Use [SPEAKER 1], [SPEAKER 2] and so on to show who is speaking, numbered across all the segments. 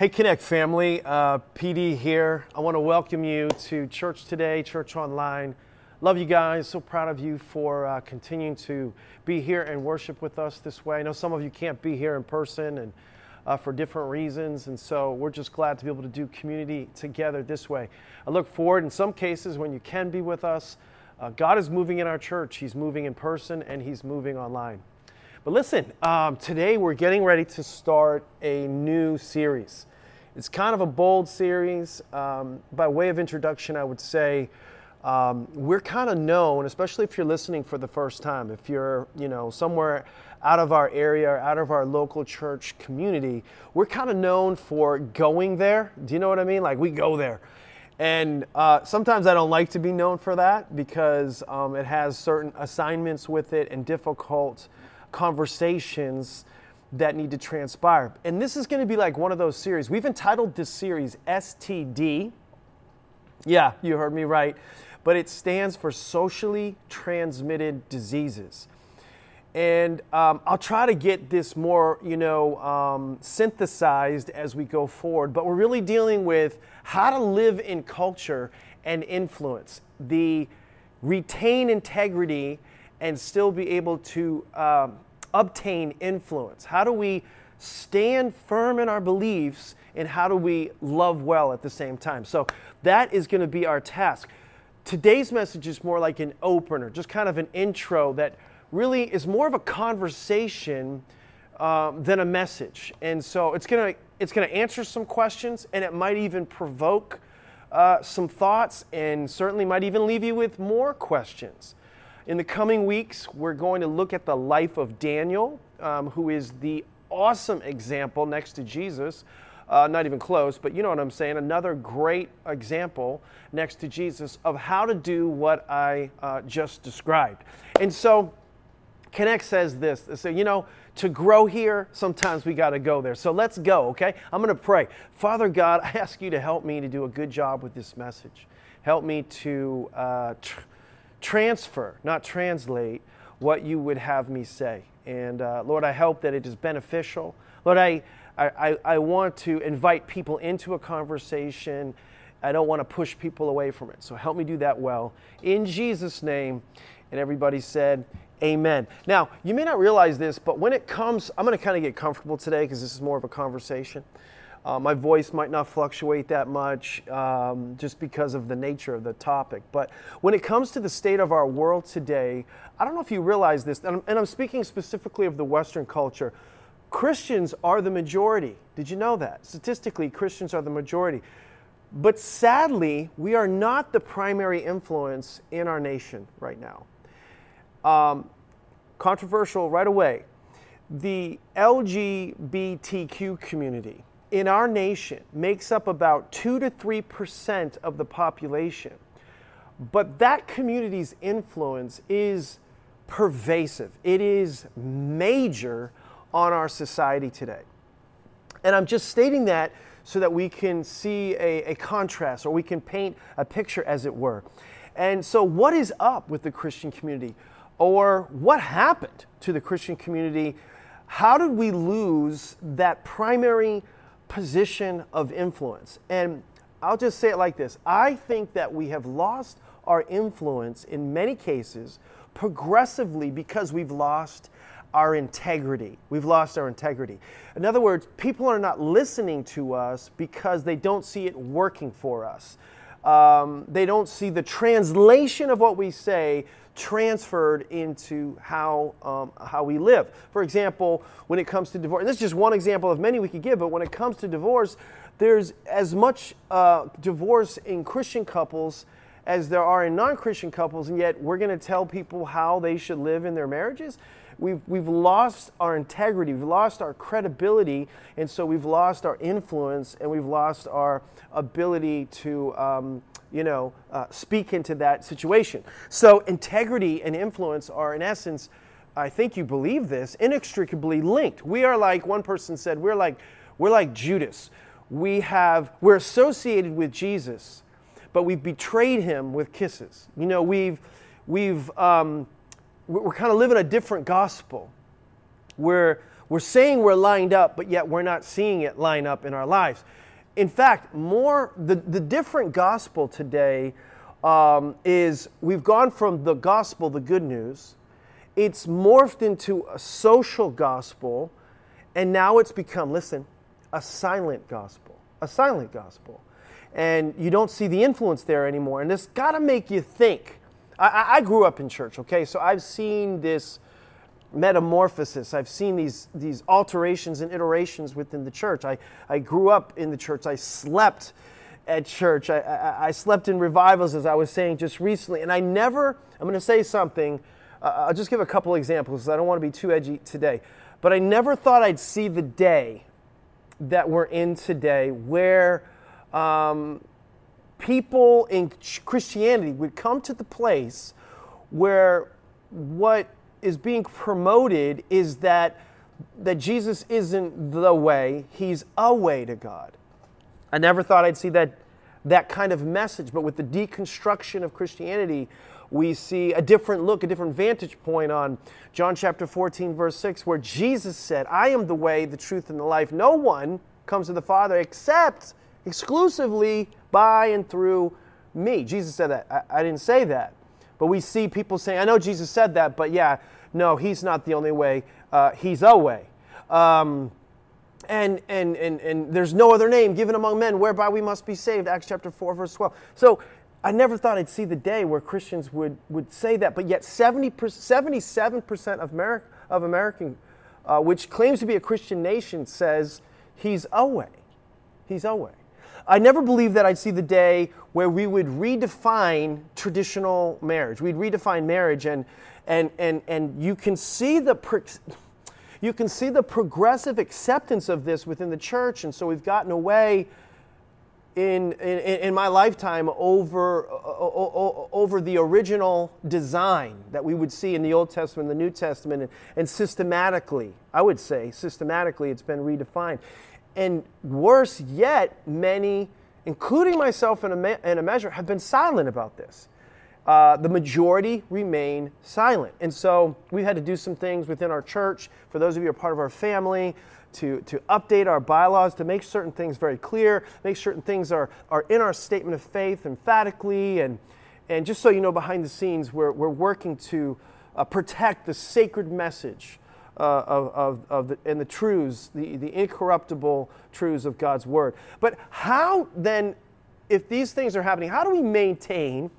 [SPEAKER 1] Hey, Connect family, uh, PD here. I want to welcome you to Church Today, Church Online. Love you guys. So proud of you for uh, continuing to be here and worship with us this way. I know some of you can't be here in person and uh, for different reasons, and so we're just glad to be able to do community together this way. I look forward in some cases when you can be with us. Uh, God is moving in our church. He's moving in person and He's moving online. But listen, um, today we're getting ready to start a new series. It's kind of a bold series. Um, by way of introduction, I would say um, we're kind of known, especially if you're listening for the first time, if you're, you know, somewhere out of our area, or out of our local church community, we're kind of known for going there. Do you know what I mean? Like we go there. And uh, sometimes I don't like to be known for that because um, it has certain assignments with it and difficult conversations that need to transpire. And this is going to be like one of those series. We've entitled this series STD. Yeah, you heard me right. But it stands for socially transmitted diseases. And um, I'll try to get this more, you know, um, synthesized as we go forward. But we're really dealing with how to live in culture and influence, the retain integrity and still be able to um, obtain influence? How do we stand firm in our beliefs and how do we love well at the same time? So that is going to be our task. Today's message is more like an opener, just kind of an intro that really is more of a conversation um, than a message. And so it's going to it's going to answer some questions and it might even provoke uh, some thoughts and certainly might even leave you with more questions. In the coming weeks, we're going to look at the life of Daniel, um, who is the awesome example next to Jesus. Uh, not even close, but you know what I'm saying. Another great example next to Jesus of how to do what I uh, just described. And so, Connect says this. Say, you know, to grow here, sometimes we got to go there. So let's go, okay? I'm going to pray. Father God, I ask you to help me to do a good job with this message. Help me to. Uh, tr- transfer, not translate, what you would have me say. And uh, Lord, I hope that it is beneficial. Lord, I, I, I want to invite people into a conversation. I don't want to push people away from it. So help me do that well. In Jesus' name. And everybody said, Amen. Now, you may not realize this, but when it comes, I'm going to kind of get comfortable today because this is more of a conversation. Uh, my voice might not fluctuate that much um, just because of the nature of the topic. But when it comes to the state of our world today, I don't know if you realize this, and I'm, and I'm speaking specifically of the Western culture. Christians are the majority. Did you know that? Statistically, Christians are the majority. But sadly, we are not the primary influence in our nation right now. Um, controversial right away. The LGBTQ community in our nation makes up about 2 to 3% of the population. But that community's influence is pervasive, it is major on our society today. And I'm just stating that so that we can see a, a, contrast or we can paint a picture, as it were. And so, what is up with the Christian community? Or what happened to the Christian community? How did we lose that primary position of influence. And I'll just say it like this I think that we have lost our influence in many cases progressively because we've lost our integrity. We've lost our integrity. In other words, people are not listening to us because they don't see it working for us. Um, they don't see the translation of what we say transferred into how, um, how we live. For example, when it comes to divorce, and this is just one example of many we could give, but when it comes to divorce, there's as much uh, divorce in Christian couples as there are in non Christian couples, and yet we're going to tell people how they should live in their marriages. We've, we've lost our integrity, we've lost our credibility, and so we've lost our influence and we've lost our ability to um, you know, uh, speak into that situation. So integrity and influence are, in essence, I think you believe this, inextricably linked. We are like one person said, we're like we're like Judas. We have we're associated with Jesus, but we've betrayed him with kisses. You know, we've we've um, we're kind of living a different gospel. We're We're saying we're lined up, but yet we're not seeing it line up in our lives. In fact, more the, the different gospel today um, is we've gone from the gospel, the good news, it's morphed into a social gospel, and now it's become, listen, a silent gospel. A silent gospel. And you don't see the influence there anymore. And this got to make you think. I, I grew up in church, okay? So I've seen this metamorphosis. I've seen these, these alterations and iterations within the church. I, I grew up in the church. I slept at church. I, I, I slept in revivals, as I was saying just recently. And I never, I'm going to say something, uh, I'll just give a couple examples I don't want to be too edgy today. But I never thought I'd see the day that we're in today where um, people in Christianity would come to the place where what is being promoted is that that Jesus isn't the way, he's a way to God. I never thought I'd see that that kind of message, but with the deconstruction of Christianity, we see a different look, a different vantage point on John chapter 14 verse 6 where Jesus said, "I am the way, the truth and the life. No one comes to the Father except exclusively by and through me." Jesus said that. I, I didn't say that. But we see people saying, "I know Jesus said that, but yeah, no, he's not the only way. Uh, he's a way. Um, and, and, and, and there's no other name given among men whereby we must be saved. Acts chapter 4, verse 12. So I never thought I'd see the day where Christians would, would say that, but yet 70 77% of, Ameri- of American, uh, which claims to be a Christian nation, says he's a way. He's a way. I never believed that I'd see the day where we would redefine traditional marriage. We'd redefine marriage, and, and, and, and you can see the you can see the progressive acceptance of this within the church and so we've gotten away in, in, in my lifetime over, over the original design that we would see in the Old Testament and the New Testament, and, and systematically, I would say, systematically, it's been redefined. And worse yet, many, including myself in a, me- in a measure, have been silent about this uh, the majority remain silent. And so we've had to do some things within our church, for those of you who are part of our family, to, to update our bylaws, to make certain things very clear, make certain things are, are in our statement of faith emphatically. And, and just so you know, behind the scenes, we're, we're working to uh, protect the sacred message uh, of, of, of the, and the truths, the, the incorruptible truths of God's Word. But how then, if these things are happening, how do we maintain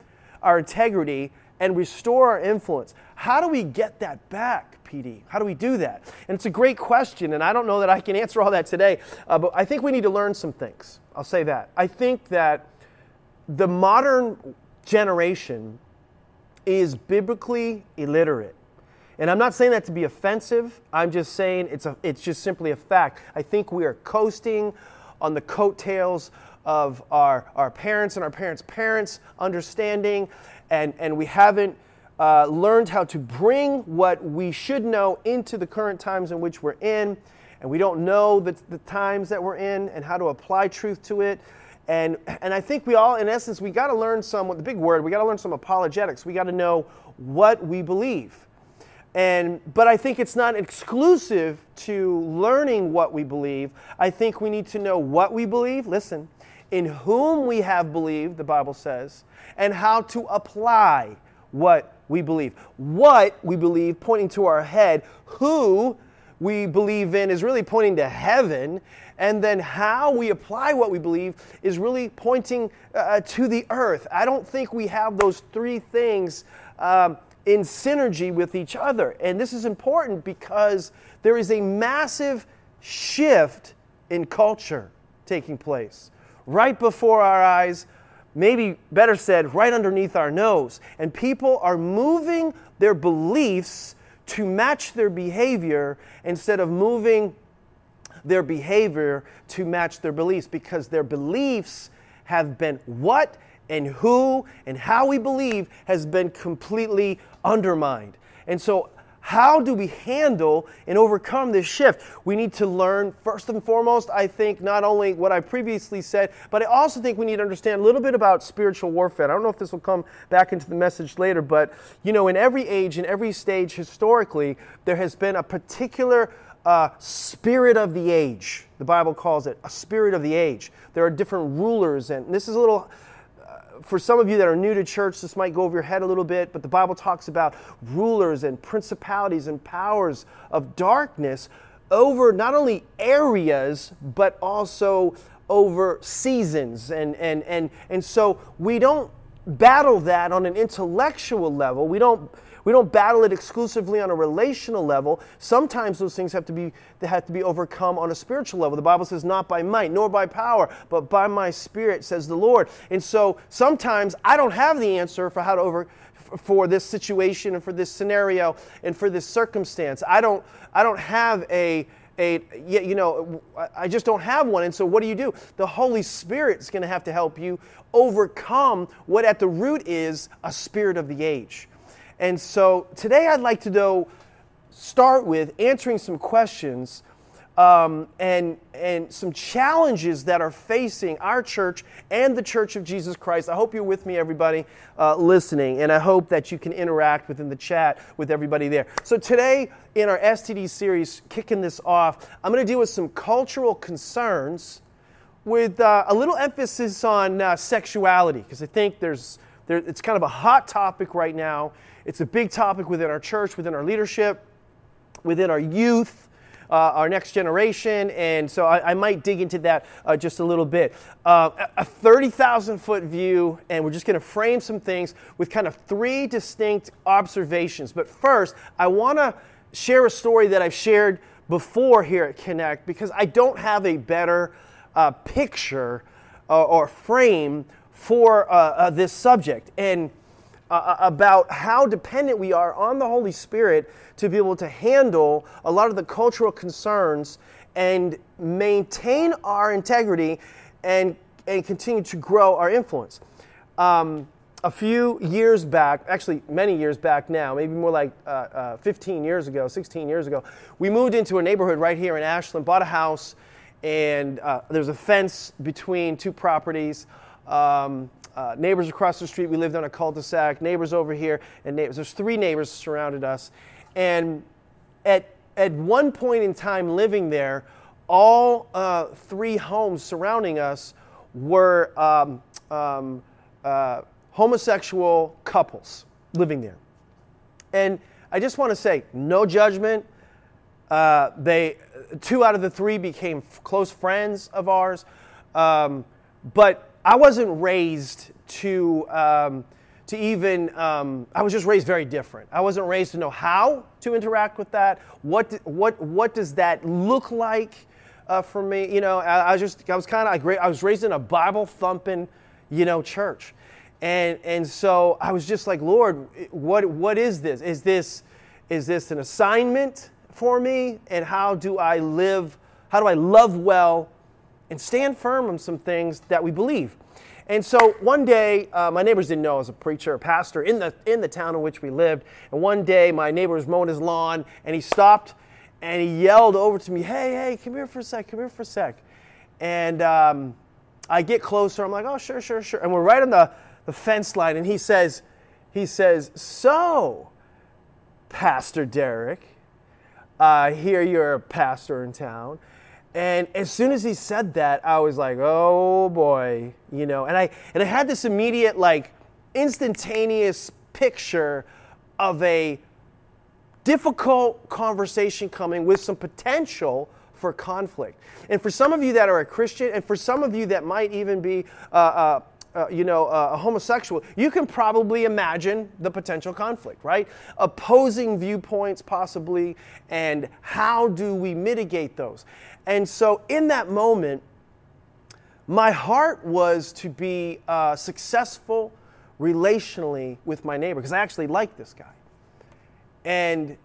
[SPEAKER 1] our integrity and restore our influence. How do we get that back, PD? How do we do that? And it's a great question, and I don't know that I can answer all that today, uh, but I think we need to learn some things. I'll say that. I think that the modern generation is biblically illiterate. And I'm not saying that to be offensive. I'm just saying it's, a, it's just simply a fact. I think we are coasting on the coattails of our, our parents and our parents' parents' understanding, and, and we haven't uh, learned how to bring what we should know into the current times in which we're in, and we don't know the, the times that we're in and how to apply truth to it. And, and I think we all, in essence, we got to learn some, the big word, we got to learn some apologetics. We got to know what we believe. And, but I think it's not exclusive to learning what we believe. I think we need to know what we believe. Listen, in whom we have believed, the Bible says, and how to apply what we believe. What we believe, pointing to our head, who we believe in is really pointing to heaven, and then how we apply what we believe is really pointing uh, to the earth. I don't think we have those three things um, in synergy with each other. And this is important because there is a massive shift in culture taking place right before our eyes, maybe better said, right underneath our nose. And people are moving their beliefs to match their behavior instead of moving their behavior to match their beliefs because their beliefs have been what and who and how we believe has been completely undermined. And so how do we handle and overcome this shift? We need to learn, first and foremost, I think, not only what I previously said, but I also think we need to understand a little bit about spiritual warfare. I don't know if this will come back into the message later, but you know, in every age, in every stage historically, there has been a particular uh, spirit of the age. The Bible calls it a spirit of the age. There are different rulers, and this is a little, for some of you that are new to church, this might go over your head a little bit, but the Bible talks about rulers and principalities and powers of darkness over not only areas, but also over seasons. And, and, and, and so we don't battle that on an intellectual level. We don't we don't battle it exclusively on a relational level. Sometimes those things have to be they have to be overcome on a spiritual level. The Bible says not by might nor by power, but by my spirit says the Lord. And so sometimes I don't have the answer for how to over for this situation and for this scenario and for this circumstance. I don't I don't have a a, yeah, you know, I just don't have one. And so what do you do? The Holy Spirit is going to have to help you overcome what at the root is a spirit of the age. And so today I'd like to go start with answering some questions um, and, and some challenges that are facing our church and the Church of Jesus Christ. I hope you're with me, everybody uh, listening, and I hope that you can interact within the chat with everybody there. So, today in our STD series, kicking this off, I'm going to deal with some cultural concerns with uh, a little emphasis on uh, sexuality, because I think there's, there, it's kind of a hot topic right now it's a big topic within our church, within our leadership, within our youth. Uh, our next generation, and so I, I might dig into that uh, just a little bit. Uh, a 30,000 foot view, and we're just going to frame some things with kind of three distinct observations. But first, I want to share a story that I've shared before here at Connect because I don't have a better uh, picture uh, or frame for uh, this subject. And uh, uh, about how dependent we are on the Holy Spirit to be able to handle a lot of the cultural concerns and maintain our integrity and, and continue to grow our influence. Um, a few years back, actually many years back now, maybe more like uh, uh, 15 years ago, 16 years ago, we moved into a neighborhood right here in Ashland, bought a house, and uh, there's a fence between two properties. Um, uh, neighbors across the street. We lived on a cul-de-sac. Neighbors over here, and neighbors. There's three neighbors surrounded us, and at at one point in time living there, all uh, three homes surrounding us were um, um, uh, homosexual couples living there, and I just want to say, no judgment. Uh, they two out of the three became f- close friends of ours, um, but I wasn't raised to, um, to even, um, I was just raised very different. I wasn't raised to know how to interact with that. What, what, what does that look like uh, for me? You know, I, I was just, I was kind of, I was raised in a Bible thumping, you know, church. And, and so I was just like, Lord, what, what is this? Is this, is this an assignment for me? And how do I live, how do I love well and stand firm on some things that we believe. And so one day, uh, my neighbors didn't know I was a preacher, a pastor in the, in the town in which we lived. And one day, my neighbor was mowing his lawn, and he stopped and he yelled over to me, Hey, hey, come here for a sec, come here for a sec. And um, I get closer, I'm like, Oh, sure, sure, sure. And we're right on the, the fence line, and he says, he says, So, Pastor Deryck, I hear you're a pastor in town. And as soon as he said that, I was like, "Oh boy," you know. And I and I had this immediate like instantaneous picture of a difficult conversation coming with some potential for conflict. And for some of you that are a Christian, and for some of you that might even be uh, uh, uh, you know, uh, a homosexual, you can probably imagine the potential conflict, right? Opposing viewpoints, possibly, and how do we mitigate those? And so, in that moment, my heart was to be uh, successful relationally with my neighbor because I actually like this guy. And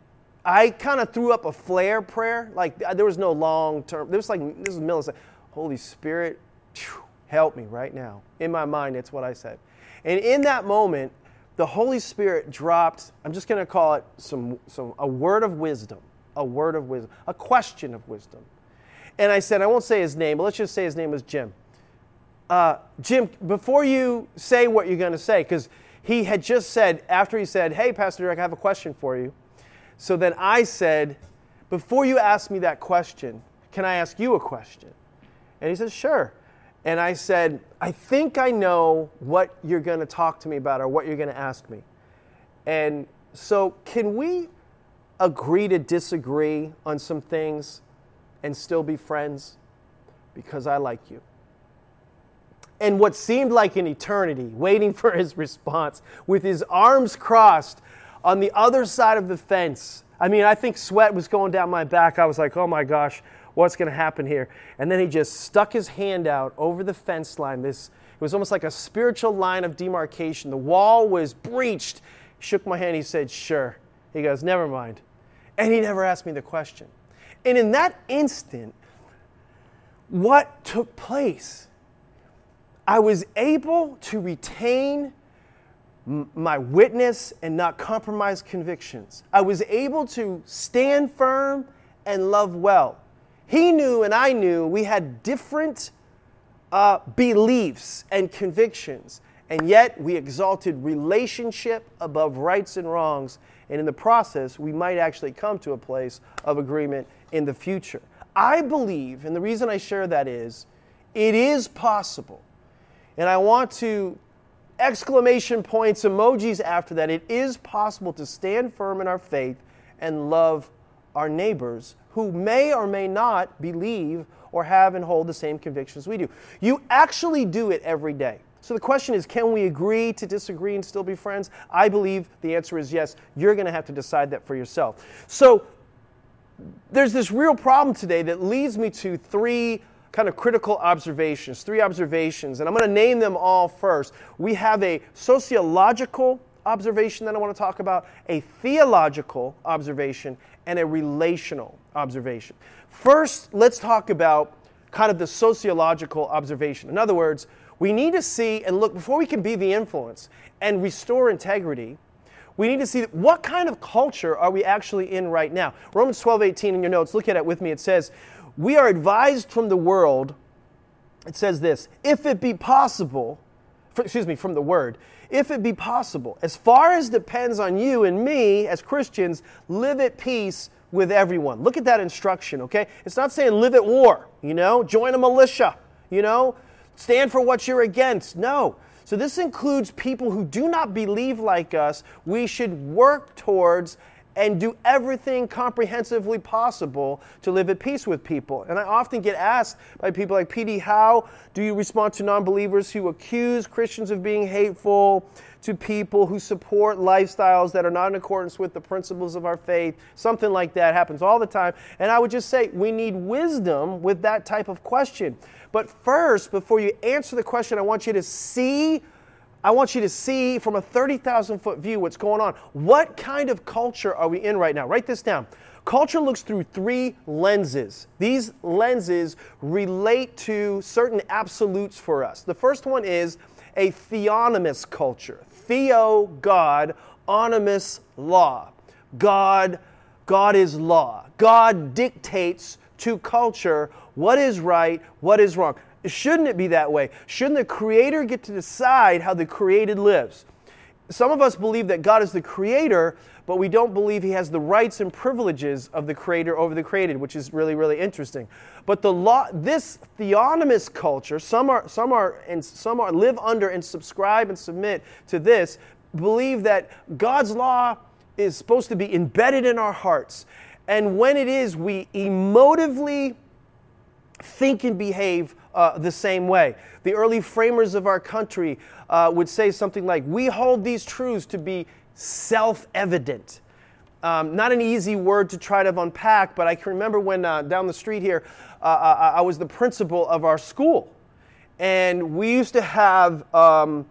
[SPEAKER 1] I kind of threw up a flare prayer. Like there was no long term. There was like this is millisecond. Holy Spirit, help me right now. In my mind, it's what I said. And in that moment, the Holy Spirit dropped. I'm just going to call it some, some a word of wisdom, a word of wisdom, a question of wisdom. And I said, I won't say his name, but let's just say his name was Jim. Uh, Jim, before you say what you're going to say, because he had just said, after he said, Hey, Pastor Deryck, I have a question for you. So then I said, before you ask me that question, can I ask you a question? And he says, Sure. And I said, I think I know what you're going to talk to me about or what you're going to ask me. And so, can we agree to disagree on some things and still be friends? Because I like you. And what seemed like an eternity, waiting for his response, with his arms crossed on the other side of the fence. I mean, I think sweat was going down my back. I was like, oh my gosh, what's going to happen here? And then he just stuck his hand out over the fence line. This it was almost like a spiritual line of demarcation. The wall was breached. He shook my hand. He said, "Sure." He goes, "Never mind." And he never asked me the question. And in that instant, what took place? I was able to retain my witness and not compromise convictions. I was able to stand firm and love well. He knew and I knew we had different uh, beliefs and convictions, and yet we exalted relationship above rights and wrongs. And in the process, we might actually come to a place of agreement in the future. I believe, and the reason I share that is, it is possible. And I want to exclamation points, emojis after that. It is possible to stand firm in our faith and love our neighbors who may or may not believe or have and hold the same convictions we do. You actually do it every day. So the question is can we agree to disagree and still be friends? I believe the answer is yes. You're going to have to decide that for yourself. So there's this real problem today that leads me to three kind of critical observations, three observations, and I'm going to name them all first. We have a sociological observation that I want to talk about, a theological observation, and a relational observation. First, let's talk about kind of the sociological observation. In other words, we need to see and look before we can be the influence and restore integrity. We need to see what kind of culture are we actually in right now. Romans 12, 18 in your notes, look at it with me. It says, We are advised from the world, it says this, if it be possible, for, excuse me, from the word, if it be possible, as far as depends on you and me as Christians, live at peace with everyone. Look at that instruction, okay? It's not saying live at war, you know, join a militia, you know, stand for what you're against. No. So this includes people who do not believe like us. We should work towards and do everything comprehensively possible to live at peace with people. And I often get asked by people like PD, how do you respond to non believers who accuse Christians of being hateful, to people who support lifestyles that are not in accordance with the principles of our faith? Something like that happens all the time. And I would just say we need wisdom with that type of question. But first, before you answer the question, I want you to see I want you to see from a 30,000 foot view what's going on. What kind of culture are we in right now? Write this down. Culture looks through three lenses. These lenses relate to certain absolutes for us. The first one is a theonomous culture. Theo, God, onomous, law. God, God is law. God dictates to culture what is right, what is wrong. Shouldn't it be that way? Shouldn't the Creator get to decide how the created lives? Some of us believe that God is the Creator, but we don't believe He has the rights and privileges of the Creator over the created, which is really, really interesting. But the law, this theonomous culture, some are, some are, and some are live under and subscribe and submit to this, believe that God's law is supposed to be embedded in our hearts. And when it is, we emotively think and behave uh, the same way. The early framers of our country uh, would say something like, We hold these truths to be self evident. Um, not an easy word to try to unpack, but I can remember when uh, down the street here, uh, uh, I was the principal of our school. And we used to have, um,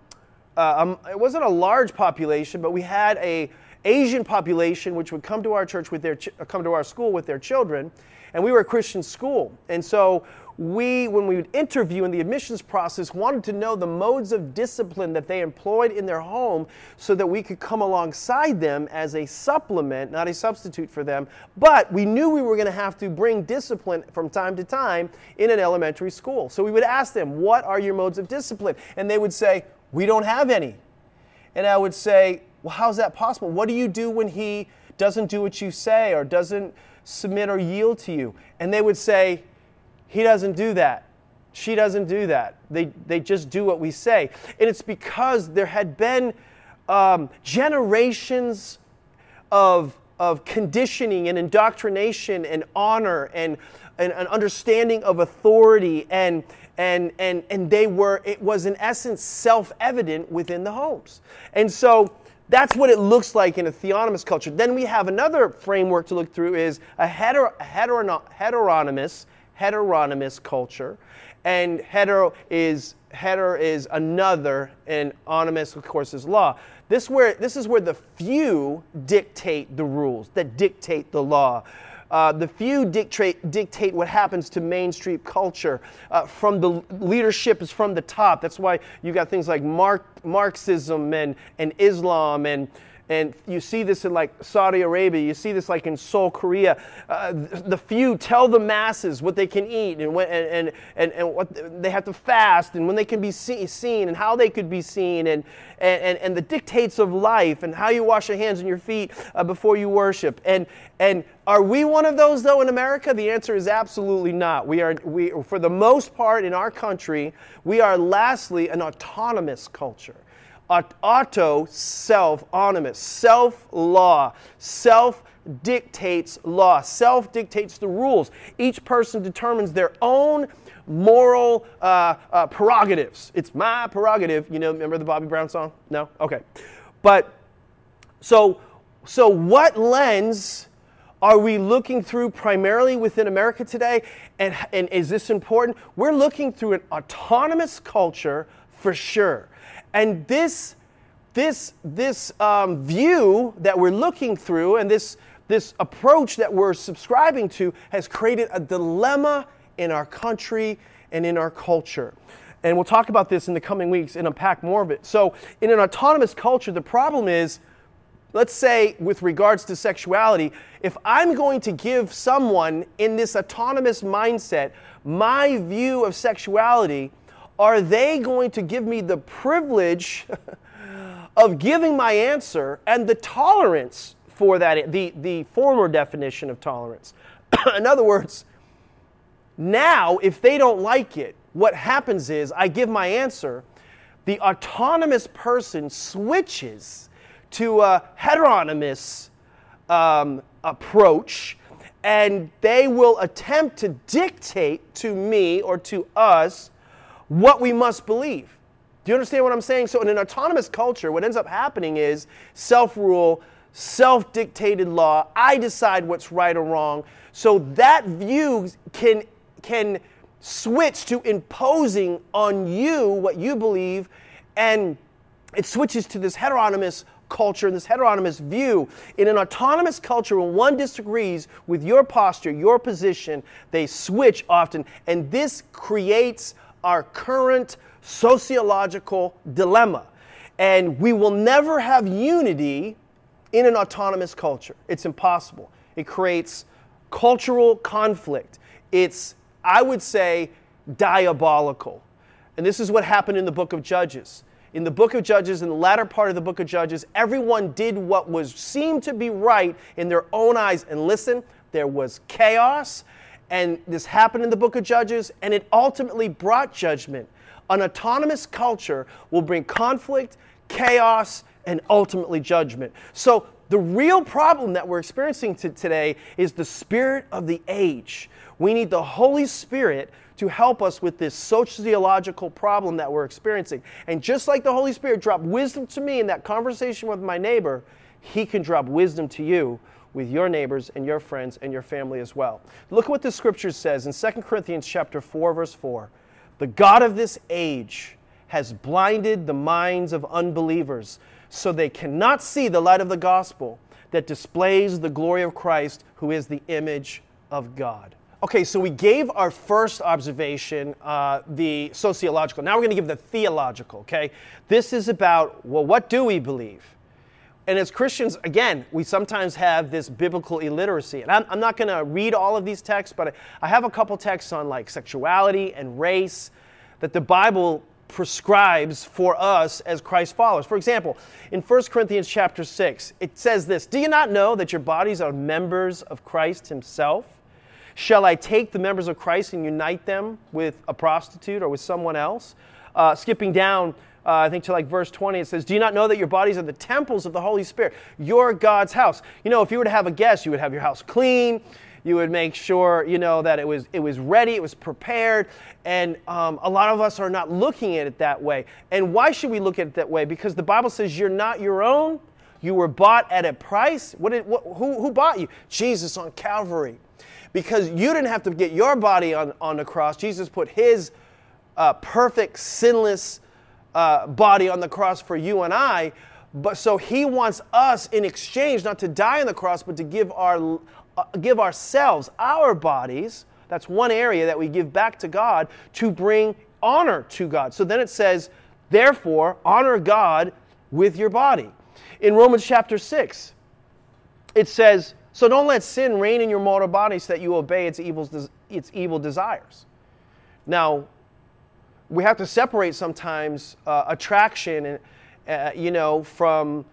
[SPEAKER 1] uh, um, it wasn't a large population, but we had a Asian population which would come to our church with their, ch- come to our school with their children. And we were a Christian school. And so we, when we would interview in the admissions process, wanted to know the modes of discipline that they employed in their home so that we could come alongside them as a supplement, not a substitute for them. But we knew we were going to have to bring discipline from time to time in an elementary school. So we would ask them, What are your modes of discipline? And they would say, We don't have any. And I would say, Well, how's that possible? What do you do when he doesn't do what you say or doesn't submit or yield to you. And they would say, He doesn't do that. She doesn't do that. They, they just do what we say. And it's because there had been um, generations of, of conditioning and indoctrination and honor and, an understanding of authority and, and, and, and they were, it was in essence self evident within the homes. And so that's what it looks like in a theonomous culture. Then we have another framework to look through is a, heter, a heteronymous, heteronymous culture. And hetero is, heter is another, and onymous, of course, is law. This, where, this is where the few dictate the rules, that dictate the law. Uh, the few dictate, dictate what happens to mainstream culture. Uh, from the leadership is from the top. That's why you got things like Mark, Marxism and, and Islam and and you see this in like Saudi Arabia, you see this like in Seoul, Korea. Uh, the few tell the masses what they can eat and, when, and, and, and what they have to fast and when they can be see, seen and how they could be seen and, and, and the dictates of life and how you wash your hands and your feet uh, before you worship. And, and are we one of those though in America? The answer is absolutely not. We are, we, for the most part in our country, we are lastly an autonomous culture auto, self, onymous, self law, self dictates law, self dictates the rules. Each person determines their own moral uh, uh, prerogatives. It's my prerogative. You know, remember the Bobby Brown song? No? Okay. But so, so what lens are we looking through primarily within America today? And, and is this important? We're looking through an autonomous culture for sure. And this, this, this um, view that we're looking through and this, this approach that we're subscribing to has created a dilemma in our country and in our culture. And we'll talk about this in the coming weeks and unpack more of it. So, in an autonomous culture, the problem is let's say with regards to sexuality, if I'm going to give someone in this autonomous mindset my view of sexuality, are they going to give me the privilege of giving my answer and the tolerance for that, the, the former definition of tolerance? In other words, now, if they don't like it, what happens is I give my answer, the autonomous person switches to a heteronymous um, approach, and they will attempt to dictate to me or to us what we must believe. Do you understand what I'm saying? So, in an autonomous culture, what ends up happening is self rule, self dictated law. I decide what's right or wrong. So, that view can, can switch to imposing on you what you believe, and it switches to this heteronymous culture and this heteronymous view. In an autonomous culture, when one disagrees with your posture, your position, they switch often, and this creates our current sociological dilemma. And we will never have unity in an autonomous culture. It's impossible. It creates cultural conflict. It's, I would say, diabolical. And this is what happened in the book of Judges. In the book of Judges, in the latter part of the book of Judges, everyone did what was seemed to be right in their own eyes. And listen, there was chaos and this happened in the book of Judges, and it ultimately brought judgment. An autonomous culture will bring conflict, chaos, and ultimately judgment. So, the real problem that we're experiencing today is the spirit of the age. We need the Holy Spirit to help us with this sociological problem that we're experiencing. And just like the Holy Spirit dropped wisdom to me in that conversation with my neighbor, He can drop wisdom to you with your neighbors and your friends and your family as well. Look at what the scripture says in 2 Corinthians chapter 4 verse 4. The God of this age has blinded the minds of unbelievers so they cannot see the light of the gospel that displays the glory of Christ who is the image of God. Okay, so we gave our first observation, uh, the sociological. Now we're going to give the theological, okay? This is about, well, what do we believe? And as Christians, again, we sometimes have this biblical illiteracy. And I'm, I'm not going to read all of these texts, but I, I have a couple texts on like sexuality and race that the Bible prescribes for us as Christ followers. For example, in 1 Corinthians chapter 6, it says this Do you not know that your bodies are members of Christ Himself? Shall I take the members of Christ and unite them with a prostitute or with someone else? Uh, skipping down, uh, I think to like verse 20, it says, Do you not know that your bodies are the temples of the Holy Spirit? Your God's house. You know, if you were to have a guest, you would have your house clean you would make sure, you know, that it was, it was ready, it was prepared. And um, a lot of us are not looking at it that way. And why should we look at it that way? Because the Bible says you're not your own. You were bought at a price. What did, what, who, who bought you? Jesus on Calvary. Because you didn't have to get your body on, on the cross. Jesus put his uh, perfect, sinless uh, body on the cross for you and I. But so he wants us in exchange not to die on the cross, but to give our, uh, give ourselves, our bodies, that's one area that we give back to God to bring honor to God. So then it says, therefore, honor God with your body. In Romans chapter 6, it says, so don't let sin reign in your mortal body so that you obey its evil, its evil desires. Now, we have to separate sometimes uh, attraction and, uh, you know, from,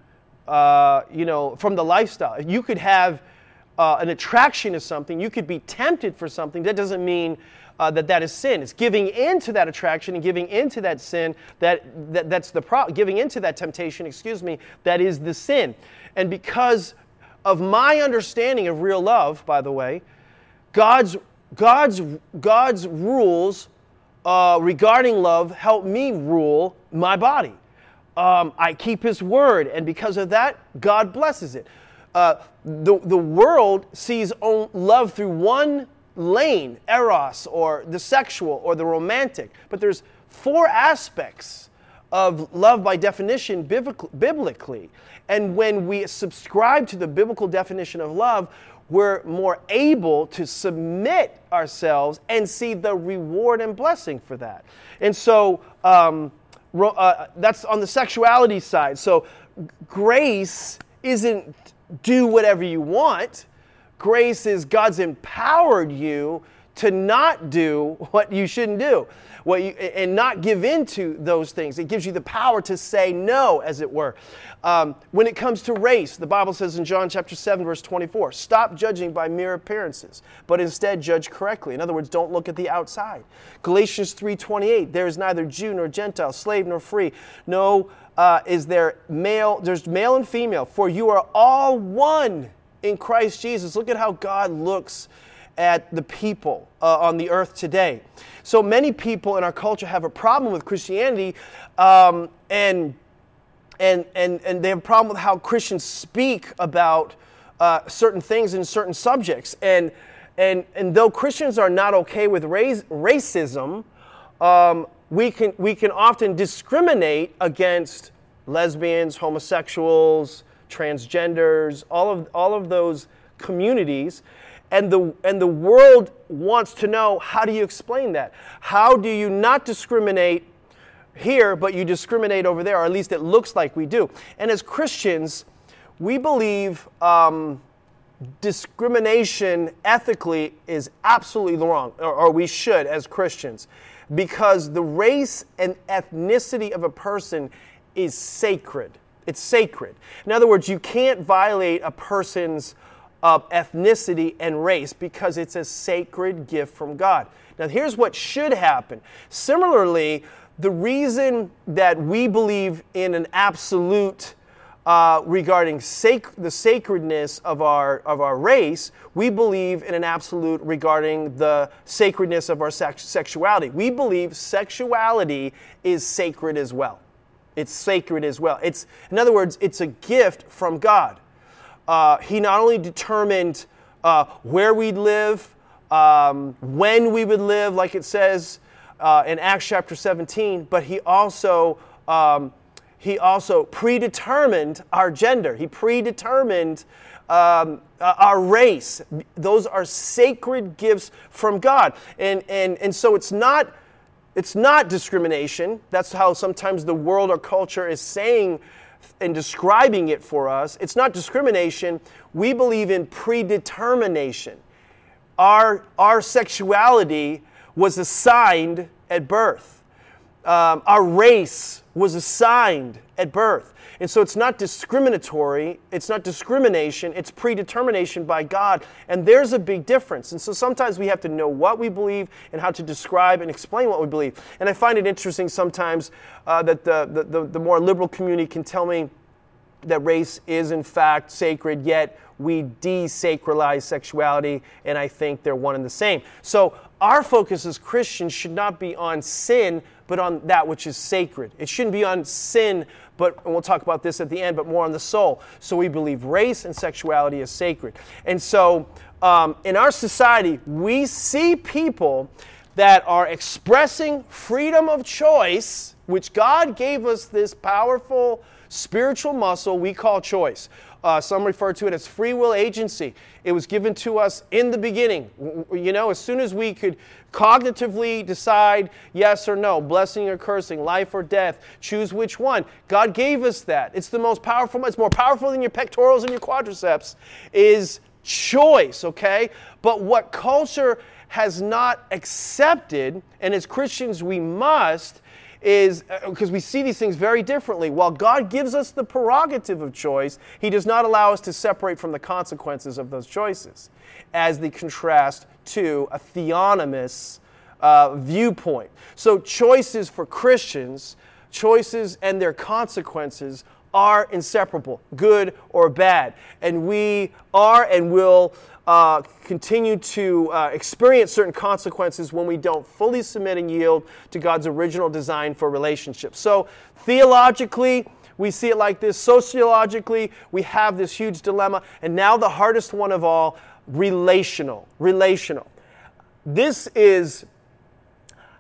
[SPEAKER 1] uh, you know, from the lifestyle. You could have uh, an attraction to something, you could be tempted for something. That doesn't mean uh, that that is sin. It's giving into that attraction and giving into that sin that, that that's the problem. Giving into that temptation, excuse me, that is the sin. And because of my understanding of real love, by the way, God's God's God's rules uh, regarding love help me rule my body. Um, I keep His word, and because of that, God blesses it uh, the, the world sees love through one lane, eros, or the sexual, or the romantic. But there's four aspects of love by definition biblically. And when we subscribe to the biblical definition of love, we're more able to submit ourselves and see the reward and blessing for that. And so um, uh, that's on the sexuality side. So grace isn't do whatever you want. Grace is God's empowered you to not do what you shouldn't do what you, and not give in to those things. It gives you the power to say no, as it were. Um, when it comes to race, the Bible says in John chapter 7, verse 24, stop judging by mere appearances, but instead judge correctly. In other words, don't look at the outside. Galatians 3.28, there is neither Jew nor Gentile, slave nor free, no uh, is there male, there's male and female, for you are all one in Christ Jesus. Look at how God looks at the people uh, on the earth today. So many people in our culture have a problem with Christianity, um, and, and, and, and they have a problem with how Christians speak about uh, certain things and certain subjects. And, and, and though Christians are not okay with race, racism, um, we can, we can often discriminate against lesbians, homosexuals, transgenders, all of, all of those communities. And the, and the world wants to know how do you explain that? How do you not discriminate here, but you discriminate over there, or at least it looks like we do? And as Christians, we believe um, discrimination ethically is absolutely wrong, or, or we should as Christians because the race and ethnicity of a person is sacred. It's sacred. In other words, you can't violate a person's uh, ethnicity and race because it's a sacred gift from God. Now, here's what should happen. Similarly, the reason that we believe in an absolute uh, regarding sac- the sacredness of our, of our race, we believe in an absolute regarding the sacredness of our sex- sexuality. We believe sexuality is sacred as well. It's sacred as well. It's, in other words, it's a gift from God. Uh, he not only determined uh, where we'd live, um, when we would live, like it says uh, in Acts chapter 17, but he also um, he also predetermined our gender. He predetermined um, uh, our race. Those are sacred gifts from God. And, and, and so it's not, it's not discrimination. That's how sometimes the world or culture is saying and describing it for us. It's not discrimination. We believe in predetermination. Our, our sexuality was assigned at birth. um, our race was assigned at birth. And so it's not discriminatory, it's not discrimination, it's predetermination by God. And there's a big difference. And so sometimes we have to know what we believe and how to describe and explain what we believe. And I find it interesting sometimes uh, that the, the, the, the more liberal community can tell me that race is in fact sacred, yet we desacralize sexuality, and I think they're one and the same. So our focus as Christians should not be on sin, but on that which is sacred. It shouldn't be on sin, but and we'll talk about this at the end, but more on the soul. So we believe race and sexuality is sacred. And so um, in our society, we see people that are expressing freedom of choice, which God gave us this powerful spiritual muscle we call choice. Uh, some refer to it as free will agency. It was given to us in the beginning. You know, as soon as we could cognitively decide yes or no, blessing or cursing, life or death, choose which one. God gave us that. It's the most powerful, it's more powerful than your pectorals and your quadriceps, is choice, okay? But what culture has not accepted, and as Christians we must, is because uh, we see these things very differently. While God gives us the prerogative of choice, He does not allow us to separate from the consequences of those choices, as the contrast to a theonomous uh, viewpoint. So, choices for Christians, choices and their consequences are inseparable, good or bad. And we are and will uh, continue to uh, experience certain consequences when we don't fully submit and yield to God's original design for relationships. So, theologically, we see it like this. Sociologically, we have this huge dilemma. And now, the hardest one of all relational. Relational. This is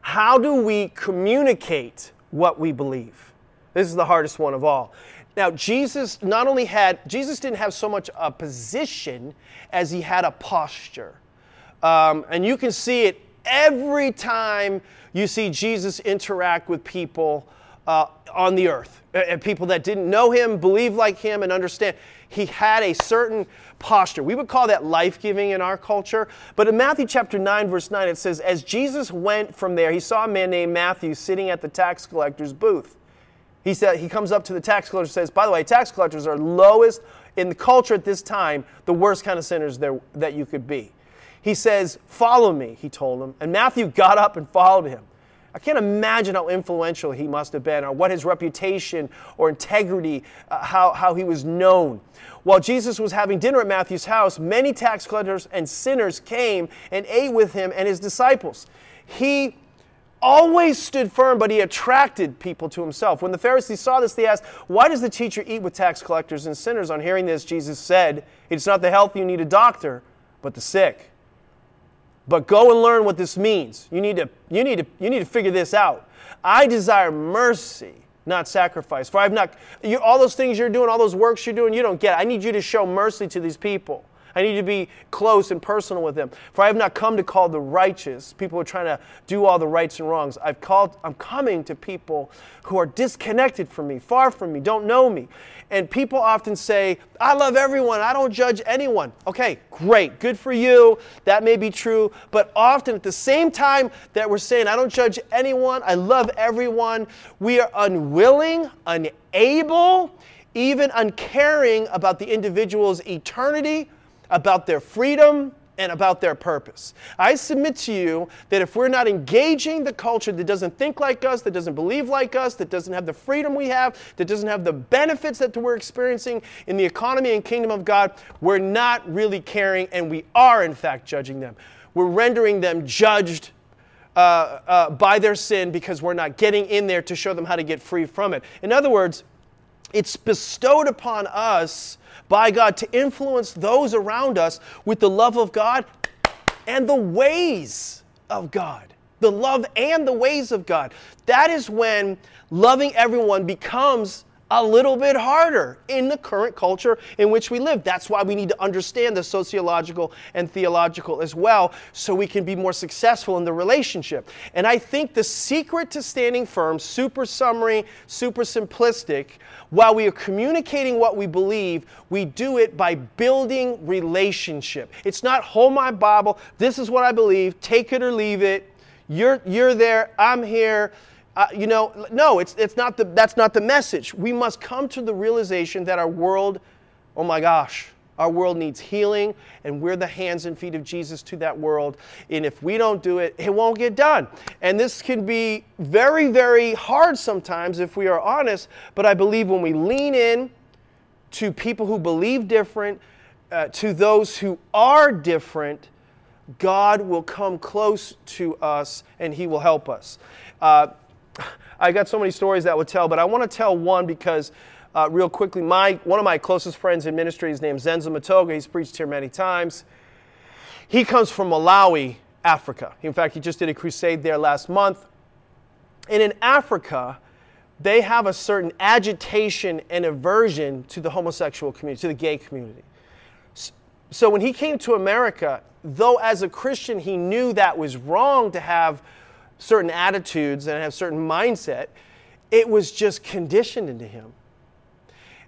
[SPEAKER 1] how do we communicate what we believe? This is the hardest one of all. Now, Jesus not only had, Jesus didn't have so much a position as he had a posture. Um, and you can see it every time you see Jesus interact with people uh, on the earth, and people that didn't know him, believe like him, and understand. He had a certain posture. We would call that life giving in our culture. But in Matthew chapter 9, verse 9, it says, As Jesus went from there, he saw a man named Matthew sitting at the tax collector's booth. He said he comes up to the tax collector and says, By the way, tax collectors are lowest in the culture at this time, the worst kind of sinners there, that you could be. He says, Follow me, he told him. And Matthew got up and followed him. I can't imagine how influential he must have been, or what his reputation or integrity, uh, how, how he was known. While Jesus was having dinner at Matthew's house, many tax collectors and sinners came and ate with him and his disciples. He always stood firm, but he attracted people to himself. When the Pharisees saw this, they asked, Why does the teacher eat with tax collectors and sinners? On hearing this, Jesus said, It's not the healthy you need a doctor, but the sick. But go and learn what this means. You need to, you need to, you need to figure this out. I desire mercy, not sacrifice. For I've not, you, all those things you're doing, all those works you're doing, you don't get. I need you to show mercy to these people. I need to be close and personal with them. For I have not come to call the righteous, people are trying to do all the rights and wrongs. I've called, I'm coming to people who are disconnected from me, far from me, don't know me. And people often say, I love everyone, I don't judge anyone. Okay, great, good for you. That may be true. But often at the same time that we're saying, I don't judge anyone, I love everyone, we are unwilling, unable, even uncaring about the individual's eternity about their freedom, and about their purpose. I submit to you that if we're not engaging the culture that doesn't think like us, that doesn't believe like us, that doesn't have the freedom we have, that doesn't have the benefits that we're experiencing in the economy and kingdom of God, we're not really caring and we are, in fact, judging them. We're rendering them judged uh, uh, by their sin because we're not getting in there to show them how to get free from it. In other words, it's bestowed upon us by God to influence those around us with the love of God and the ways of God. The love and the ways of God. That is when loving everyone becomes a little bit harder in the current culture in which we live. That's why we need to understand the sociological and theological as well so we can be more successful in the relationship. And I think the secret to standing firm, super summary, super simplistic, while we are communicating what we believe, we do it by building relationship. It's not hold my Bible, this is what I believe, take it or leave it. You're, you're there, I'm here Uh, you know, no, it's, it's not the, that's not the message. We must come to the realization that our world, oh my gosh, our world needs healing, and we're the hands and feet of Jesus to that world. And if we don't do it, it won't get done. And this can be very, very hard sometimes if we are honest, but I believe when we lean in to people who believe different, uh, to those who are different, God will come close to us and He will help us. Uh, I got so many stories that would tell, but I want to tell one because, uh, real quickly, my one of my closest friends in ministry is named Zenzo Matoga. He's preached here many times. He comes from Malawi, Africa. In fact, he just did a crusade there last month. And in Africa, they have a certain agitation and aversion to the homosexual community, to the gay community. So when he came to America, though as a Christian he knew that was wrong to have certain attitudes and have certain mindset, it was just conditioned into him.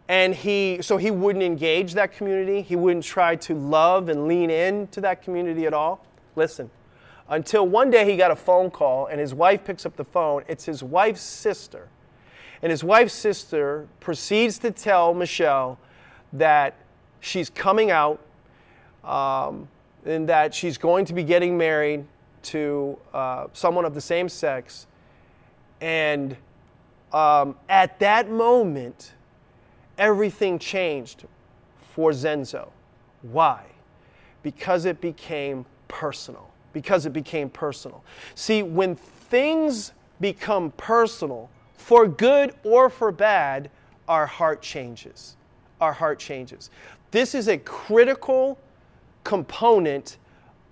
[SPEAKER 1] And he, so he wouldn't engage that community. He wouldn't try to love and lean into that community at all. Listen, until one day he got a phone call and his wife picks up the phone. It's his wife's sister. And his wife's sister proceeds to tell Michelle that she's coming out um, and that she's going to be getting married to uh, someone of the same sex. And um, at that moment, everything changed for Zenzo. Why? Because it became personal. Because it became personal. See, when things become personal, for good or for bad, our heart changes. Our heart changes. This is a critical component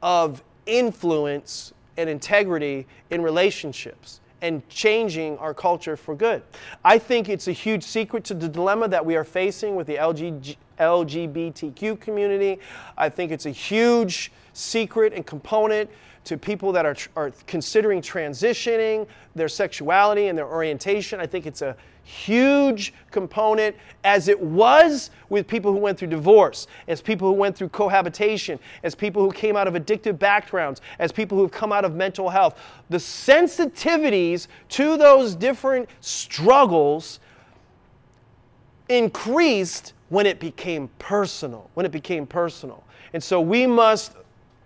[SPEAKER 1] of influence and integrity in relationships and changing our culture for good. I think it's a huge secret to the dilemma that we are facing with the LG, LGBTQ community. I think it's a huge secret and component to people that are, are considering transitioning their sexuality and their orientation. I think it's a huge component, as it was with people who went through divorce, as people who went through cohabitation, as people who came out of addictive backgrounds, as people who have come out of mental health. The sensitivities to those different struggles increased when it became personal. When it became personal. And so we must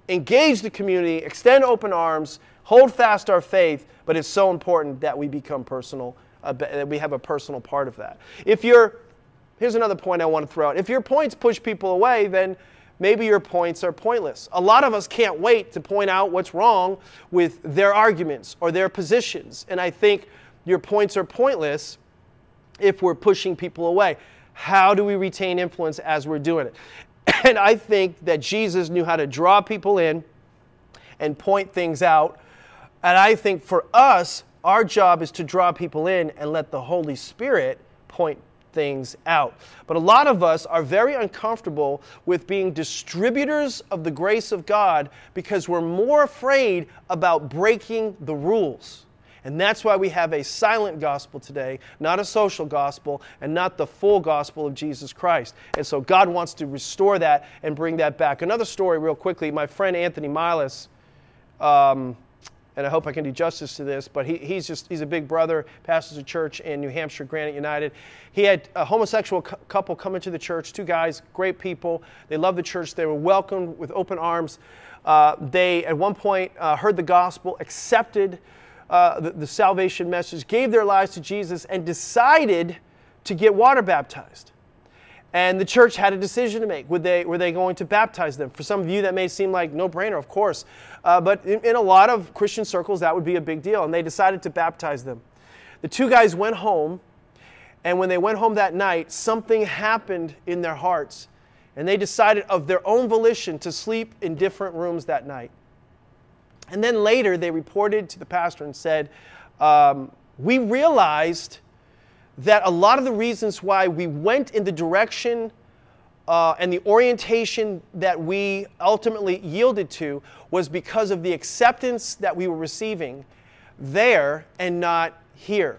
[SPEAKER 1] engage the community, extend open arms, hold fast our faith, but it's so important that we become personal uh, that we have a personal part of that. If you're, here's another point I want to throw out. If your points push people away, then maybe your points are pointless. A lot of us can't wait to point out what's wrong with their arguments or their positions. And I think your points are pointless if we're pushing people away. How do we retain influence as we're doing it? And I think that Jesus knew how to draw people in and point things out. And I think for us, our job is to draw people in and let the Holy Spirit point things out. But a lot of us are very uncomfortable with being distributors of the grace of God because we're more afraid about breaking the rules. And that's why we have a silent gospel today, not a social gospel, and not the full gospel of Jesus Christ. And so God wants to restore that and bring that back. Another story, real quickly. My friend Anthony Milas, um, and I hope I can do justice to this, but he, he's just, he's a big brother, pastors a church in New Hampshire, Granite United. He had a homosexual cu- couple come into the church, two guys, great people. They loved the church. They were welcomed with open arms. Uh, they, at one point, uh, heard the gospel, accepted uh, the, the salvation message, gave their lives to Jesus, and decided to get water baptized. And the church had a decision to make. Would they, were they going to baptize them? For some of you, that may seem like no brainer, of course. Uh, but in, in a lot of Christian circles, that would be a big deal. And they decided to baptize them. The two guys went home, and when they went home that night, something happened in their hearts. And they decided of their own volition to sleep in different rooms that night. And then later, they reported to the pastor and said, um, We realized that a lot of the reasons why we went in the direction uh, and the orientation that we ultimately yielded to was because of the acceptance that we were receiving there and not here.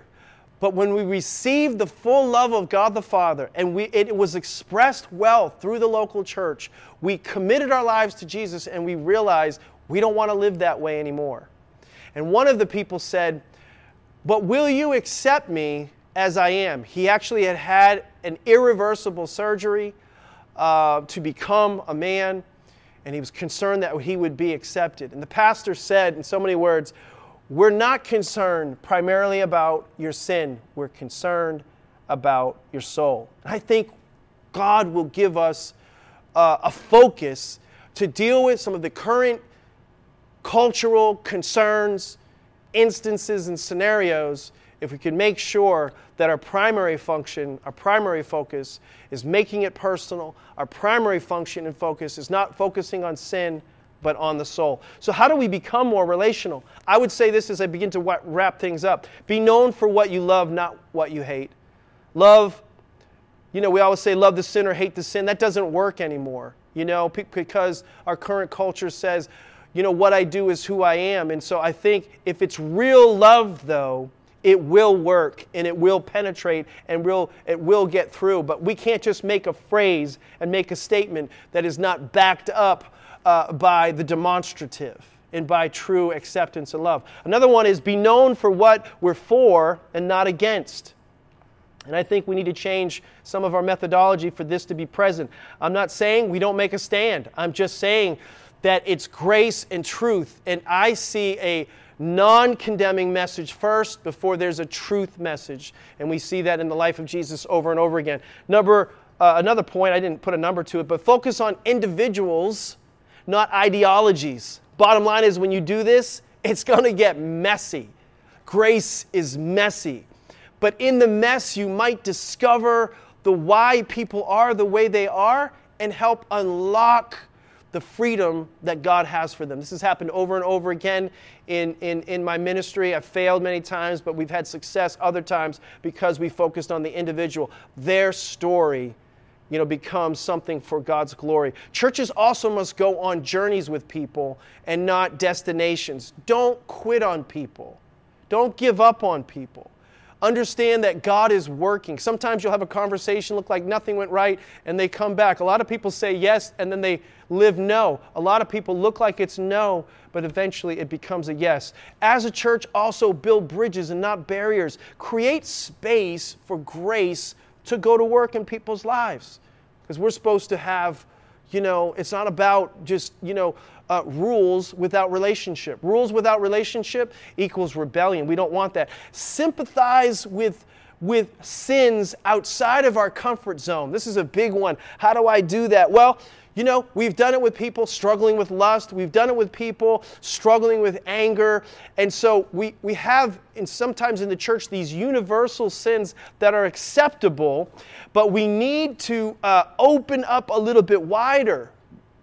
[SPEAKER 1] But when we received the full love of God the Father and we, it was expressed well through the local church, we committed our lives to Jesus and we realized we don't want to live that way anymore. And one of the people said, But will you accept me as I am? He actually had had an irreversible surgery uh, to become a man, and he was concerned that he would be accepted. And the pastor said, in so many words, We're not concerned primarily about your sin, we're concerned about your soul. And I think God will give us uh, a focus to deal with some of the current cultural concerns, instances, and scenarios if we can make sure that our primary function, our primary focus is making it personal, our primary function and focus is not focusing on sin, but on the soul. So, how do we become more relational? I would say this as I begin to wrap things up be known for what you love, not what you hate. Love, you know, we always say love the sinner, hate the sin. That doesn't work anymore, you know, because our current culture says, you know, what I do is who I am. And so I think if it's real love, though, it will work and it will penetrate and will, it will get through. But we can't just make a phrase and make a statement that is not backed up uh, by the demonstrative and by true acceptance and love. Another one is be known for what we're for and not against. And I think we need to change some of our methodology for this to be present. I'm not saying we don't make a stand. I'm just saying that it's grace and truth. And I see a non condemning message first before there's a truth message. And we see that in the life of Jesus over and over again. Number, uh, another point, I didn't put a number to it, but focus on individuals, not ideologies. Bottom line is when you do this, it's going to get messy. Grace is messy. But in the mess, you might discover the why people are the way they are and help unlock the freedom that God has for them. This has happened over and over again in, in, in my ministry. I've failed many times, but we've had success other times because we focused on the individual. Their story you know, becomes something for God's glory. Churches also must go on journeys with people and not destinations. Don't quit on people. Don't give up on people. Understand that God is working. Sometimes you'll have a conversation, look like nothing went right, and they come back. A lot of people say yes, and then they live no. A lot of people look like it's no, but eventually it becomes a yes. As a church, also build bridges and not barriers. Create space for grace to go to work in people's lives. Because we're supposed to have, you know, it's not about just, you know, uh, rules without relationship. Rules without relationship equals rebellion. We don't want that. Sympathize with with sins outside of our comfort zone. This is a big one. How do I do that? Well, you know, we've done it with people struggling with lust. We've done it with people struggling with anger. And so we, we have, and sometimes in the church, these universal sins that are acceptable, but we need to uh, open up a little bit wider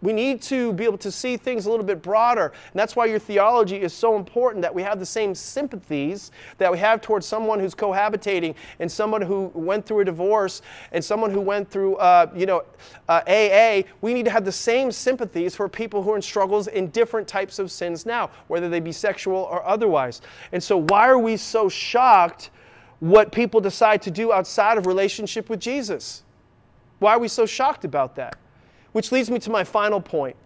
[SPEAKER 1] we need to be able to see things a little bit broader. And that's why your theology is so important that we have the same sympathies that we have towards someone who's cohabitating and someone who went through a divorce and someone who went through, uh, you know, uh, AA. We need to have the same sympathies for people who are in struggles in different types of sins now, whether they be sexual or otherwise. And so, why are we so shocked what people decide to do outside of relationship with Jesus? Why are we so shocked about that? Which leads me to my final point.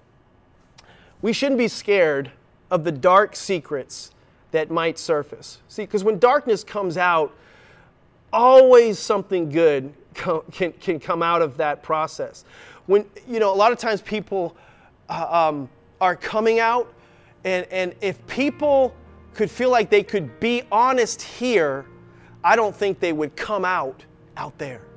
[SPEAKER 1] We shouldn't be scared of the dark secrets that might surface. See, because when darkness comes out, always something good can, can come out of that process. When, you know, a lot of times people uh, um, are coming out, and, and if people could feel like they could be honest here, I don't think they would come out out there.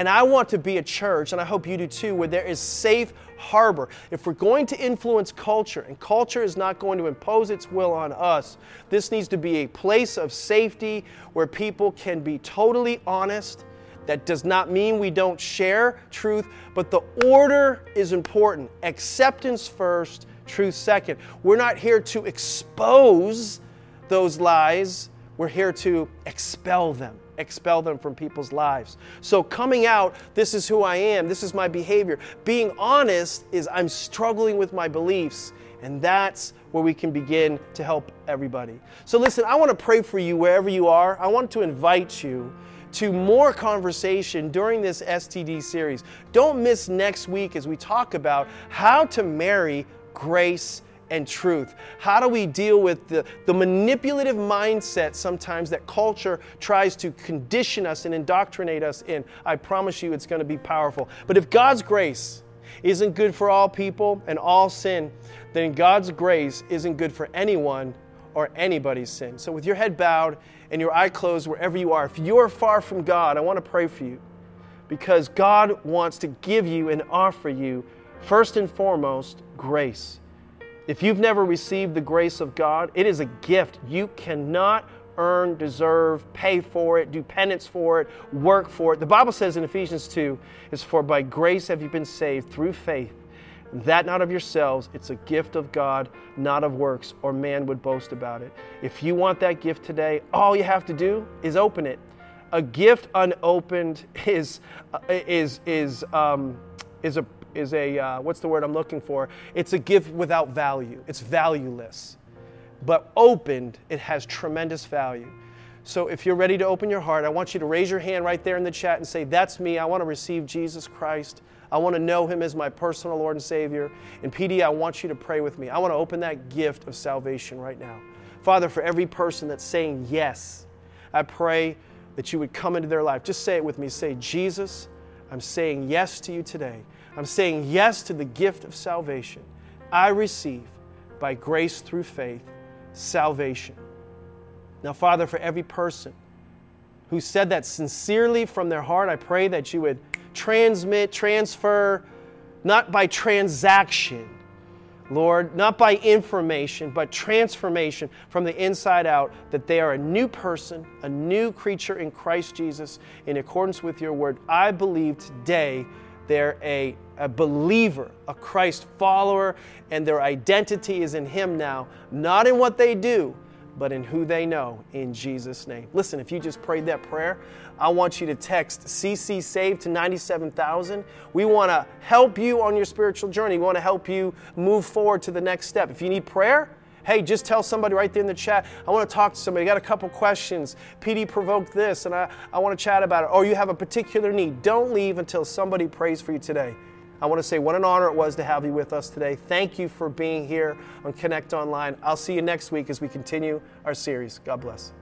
[SPEAKER 1] And I want to be a church, and I hope you do too, where there is safe harbor. If we're going to influence culture, and culture is not going to impose its will on us, this needs to be a place of safety where people can be totally honest. That does not mean we don't share truth, but the order is important. Acceptance first, truth second. We're not here to expose those lies, we're here to expel them expel them from people's lives. So, coming out, this is who I am, this is my behavior. Being honest is I'm struggling with my beliefs, and that's where we can begin to help everybody. So, listen, I want to pray for you wherever you are. I want to invite you to more conversation during this STD series. Don't miss next week as we talk about how to marry grace and truth? How do we deal with the, the manipulative mindset sometimes that culture tries to condition us and indoctrinate us in? I promise you it's going to be powerful. But if God's grace isn't good for all people and all sin, then God's grace isn't good for anyone or anybody's sin. So, with your head bowed and your eye closed, wherever you are, if you're far from God, I want to pray for you because God wants to give you and offer you, first and foremost, grace. If you've never received the grace of God, it is a gift. You cannot earn, deserve, pay for it, do penance for it, work for it. The Bible says in Ephesians 2 is for by grace have you been saved through faith that not of yourselves, it's a gift of God, not of works, or man would boast about it. If you want that gift today, all you have to do is open it. A gift unopened is uh, is is um, is a is a uh, what's the word I'm looking for? It's a gift without value. It's valueless. But opened, it has tremendous value. So if you're ready to open your heart, I want you to raise your hand right there in the chat and say, "That's me. I want to receive Jesus Christ." I want to know Him as my personal Lord and Savior. And PD, I want you to pray with me. I want to open that gift of salvation right now. Father, for every person that's saying yes, I pray that you would come into their life. Just say it with me. Say, Jesus, I'm saying yes to you today. I'm saying yes to the gift of salvation. I receive by grace through faith salvation. Now, Father, for every person who said that sincerely from their heart, I pray that you would transmit, transfer, not by transaction, Lord, not by information, but transformation from the inside out, that they are a new person, a new creature in Christ Jesus in accordance with your word. I believe today they're a, a believer, a Christ follower, and their identity is in Him now, not in what they do, but in who they know in Jesus' name. Listen, if you just prayed that prayer, I want you to text CC Save to 97,000. We want to help you on your spiritual journey. We want to help you move forward to the next step. If you need prayer, hey, just tell somebody right there in the chat, I want to talk to somebody. I got a couple questions. PD provoked this, and I, I want to chat about it. Or you have a particular need. Don't leave until somebody prays for you today. I want to say what an honor it was to have you with us today. Thank you for being here on Connect Online. I'll see you next week as we continue our series. God bless.